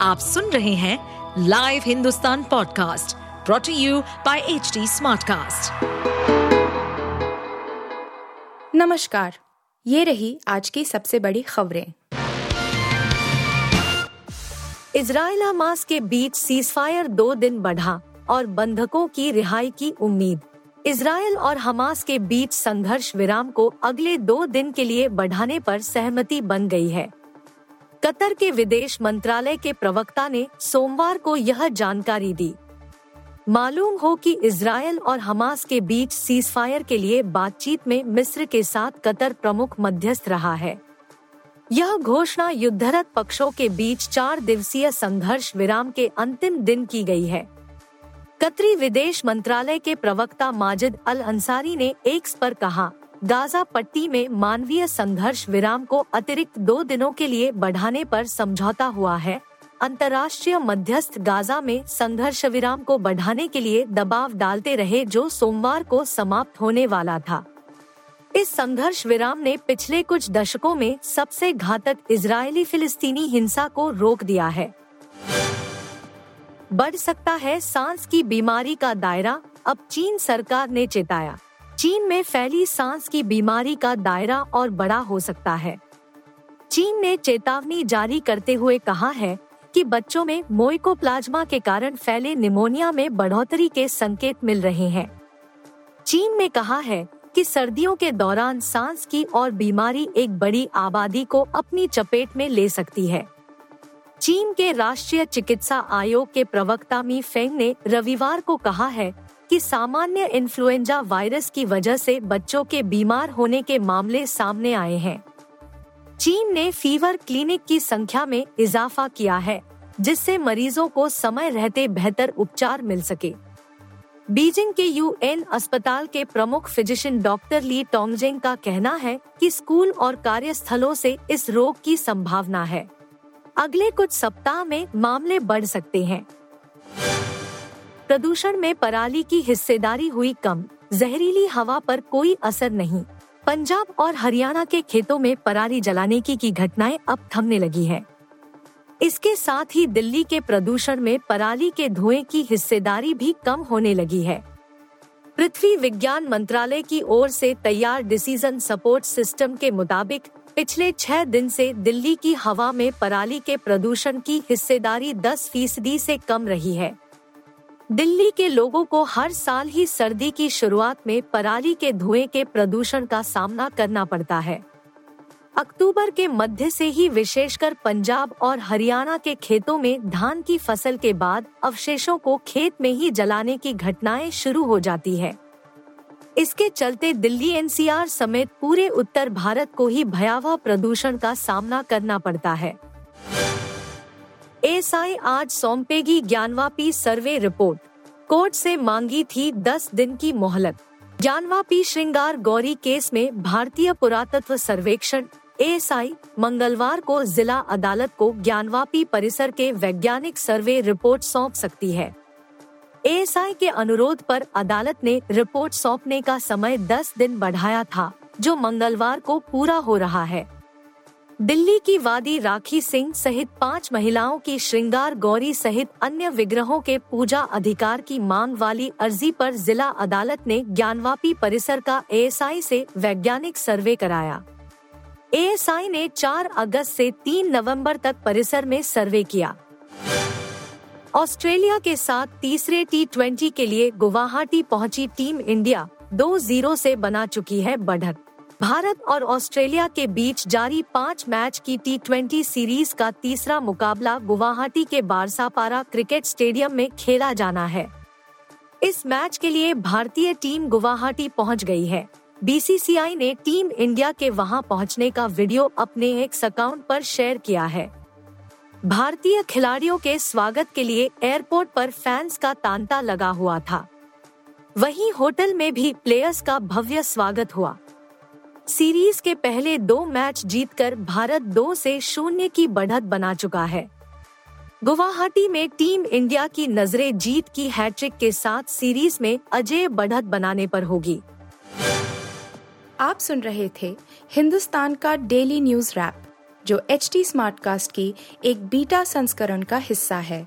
आप सुन रहे हैं live Hindustan podcast प्रोटी you by H Smartcast. नमस्कार, ये रही आज की सबसे बड़ी खबरें। इसराइल हमास के बीच सीजफायर दो दिन बढ़ा और बंधकों की रिहाई की उम्मीद। इसराइल और हमास के बीच संघर्ष विराम को अगले दो दिन के लिए बढ़ाने पर सहमति बन गई है। कतर के विदेश मंत्रालय के प्रवक्ता ने सोमवार को यह जानकारी दी। मालूम हो कि इसराइल और हमास के बीच सीजफायर के लिए बातचीत में मिस्र के साथ कतर प्रमुख मध्यस्थ रहा है। यह घोषणा युद्धरत पक्षों के बीच चार दिवसीय संघर्ष विराम के अंतिम दिन की गई है। कतरी विदेश मंत्रालय के प्रवक्ता माजिद अल अंसारी ने एक्स पर कहा गाजा पट्टी में मानवीय संघर्ष विराम को अतिरिक्त दो दिनों के लिए बढ़ाने पर समझौता हुआ है। अंतर्राष्ट्रीय मध्यस्थ गाजा में संघर्ष विराम को बढ़ाने के लिए दबाव डालते रहे जो सोमवार को समाप्त होने वाला था। इस संघर्ष विराम ने पिछले कुछ दशकों में सबसे घातक इजरायली फिलिस्तीनी हिंसा को रोक दिया है। बढ़ सकता है सांस की बीमारी का दायरा, अब चीन सरकार ने चेताया। चीन में फैली सांस की बीमारी का दायरा और बड़ा हो सकता है। चीन ने चेतावनी जारी करते हुए कहा है कि बच्चों में मोइकोप्लाज्मा के कारण फैले निमोनिया में बढ़ोतरी के संकेत मिल रहे हैं। चीन ने कहा है कि सर्दियों के दौरान सांस की और बीमारी एक बड़ी आबादी को अपनी चपेट में ले सकती है। चीन के राष्ट्रीय चिकित्सा आयोग के प्रवक्ता मी फेंग ने रविवार को कहा है कि सामान्य इन्फ्लुएंजा वायरस की वजह से बच्चों के बीमार होने के मामले सामने आए हैं। चीन ने फीवर क्लिनिक की संख्या में इजाफा किया है, जिससे मरीजों को समय रहते बेहतर उपचार मिल सके। बीजिंग के यूएन अस्पताल के प्रमुख फिजिशियन डॉक्टर ली टोंगजेंग का कहना है कि स्कूल और कार्यस्थलों से इस रोग की संभावना है। अगले कुछ सप्ताह में मामले बढ़ सकते हैं। प्रदूषण में पराली की हिस्सेदारी हुई कम। जहरीली हवा पर कोई असर नहीं। पंजाब और हरियाणा के खेतों में पराली जलाने की की घटनाएँ अब थमने लगी है। इसके साथ ही दिल्ली के प्रदूषण में पराली के धुएँ की हिस्सेदारी भी कम होने लगी है। पृथ्वी विज्ञान मंत्रालय की ओर से तैयार डिसीज़न सपोर्ट सिस्टम के मुताबिक, पिछले छह दिन से दिल्ली की हवा में पराली के प्रदूषण की हिस्सेदारी 10 फ़ीसदी से कम रही है। दिल्ली के लोगों को हर साल ही सर्दी की शुरुआत में पराली के धुएँ के प्रदूषण का सामना करना पड़ता है। अक्टूबर के मध्य से ही विशेषकर पंजाब और हरियाणा के खेतों में धान की फ़सल के बाद अवशेषों को खेत में ही जलाने की घटनाएँ शुरू हो जाती है। इसके चलते दिल्ली एनसीआर समेत पूरे उत्तर भारत को ही भयावह प्रदूषण का सामना करना पड़ता है। एसआई आज सौंपेगी ज्ञानवापी सर्वे रिपोर्ट। कोर्ट से मांगी थी 10 दिन की मोहलत। ज्ञानवापी श्रृंगार गौरी केस में भारतीय पुरातत्व सर्वेक्षण। एएसआई मंगलवार को जिला अदालत को ज्ञानवापी परिसर के वैज्ञानिक सर्वे रिपोर्ट सौंप सकती है। एएसआई के अनुरोध पर अदालत ने रिपोर्ट सौंपने का समय 10 दिन बढ़ाया था, जो मंगलवार को पूरा हो रहा है। दिल्ली की वादी राखी सिंह सहित पाँच महिलाओं की श्रृंगार गौरी सहित अन्य विग्रहों के पूजा अधिकार की मांग वाली अर्जी पर जिला अदालत ने ज्ञानवापी परिसर का एएसआई से वैज्ञानिक सर्वे कराया। एएसआई ने 4 अगस्त से 3 नवंबर तक परिसर में सर्वे किया। ऑस्ट्रेलिया के साथ तीसरे टी ट्वेंटी के लिए गुवाहाटी पहुँची टीम इंडिया, दो ज़ीरो से बना चुकी है बढ़त। भारत और ऑस्ट्रेलिया के बीच जारी पाँच मैच की टी ट्वेंटी सीरीज़ का तीसरा मुकाबला गुवाहाटी के बारसापारा क्रिकेट स्टेडियम में खेला जाना है। इस मैच के लिए भारतीय टीम गुवाहाटी पहुँच गई है। बीसीसीआई ने टीम इंडिया के वहाँ पहुँचने का वीडियो अपने एक अकाउंट पर शेयर किया है। भारतीय खिलाड़ियों के स्वागत के लिए एयरपोर्ट पर फैंस का तांता लगा हुआ था। वहीं होटल में भी प्लेयर्स का भव्य स्वागत हुआ। सीरीज़ के पहले दो मैच जीतकर भारत दो से शून्य की बढ़त बना चुका है। गुवाहाटी में टीम इंडिया की नज़रें जीत की हैट्रिक के साथ सीरीज़ में अजय बढ़त बनाने पर होगी। आप सुन रहे थे हिंदुस्तान का डेली न्यूज़ रैप, जो एच टी स्मार्टकास्ट की एक बीटा संस्करण का हिस्सा है।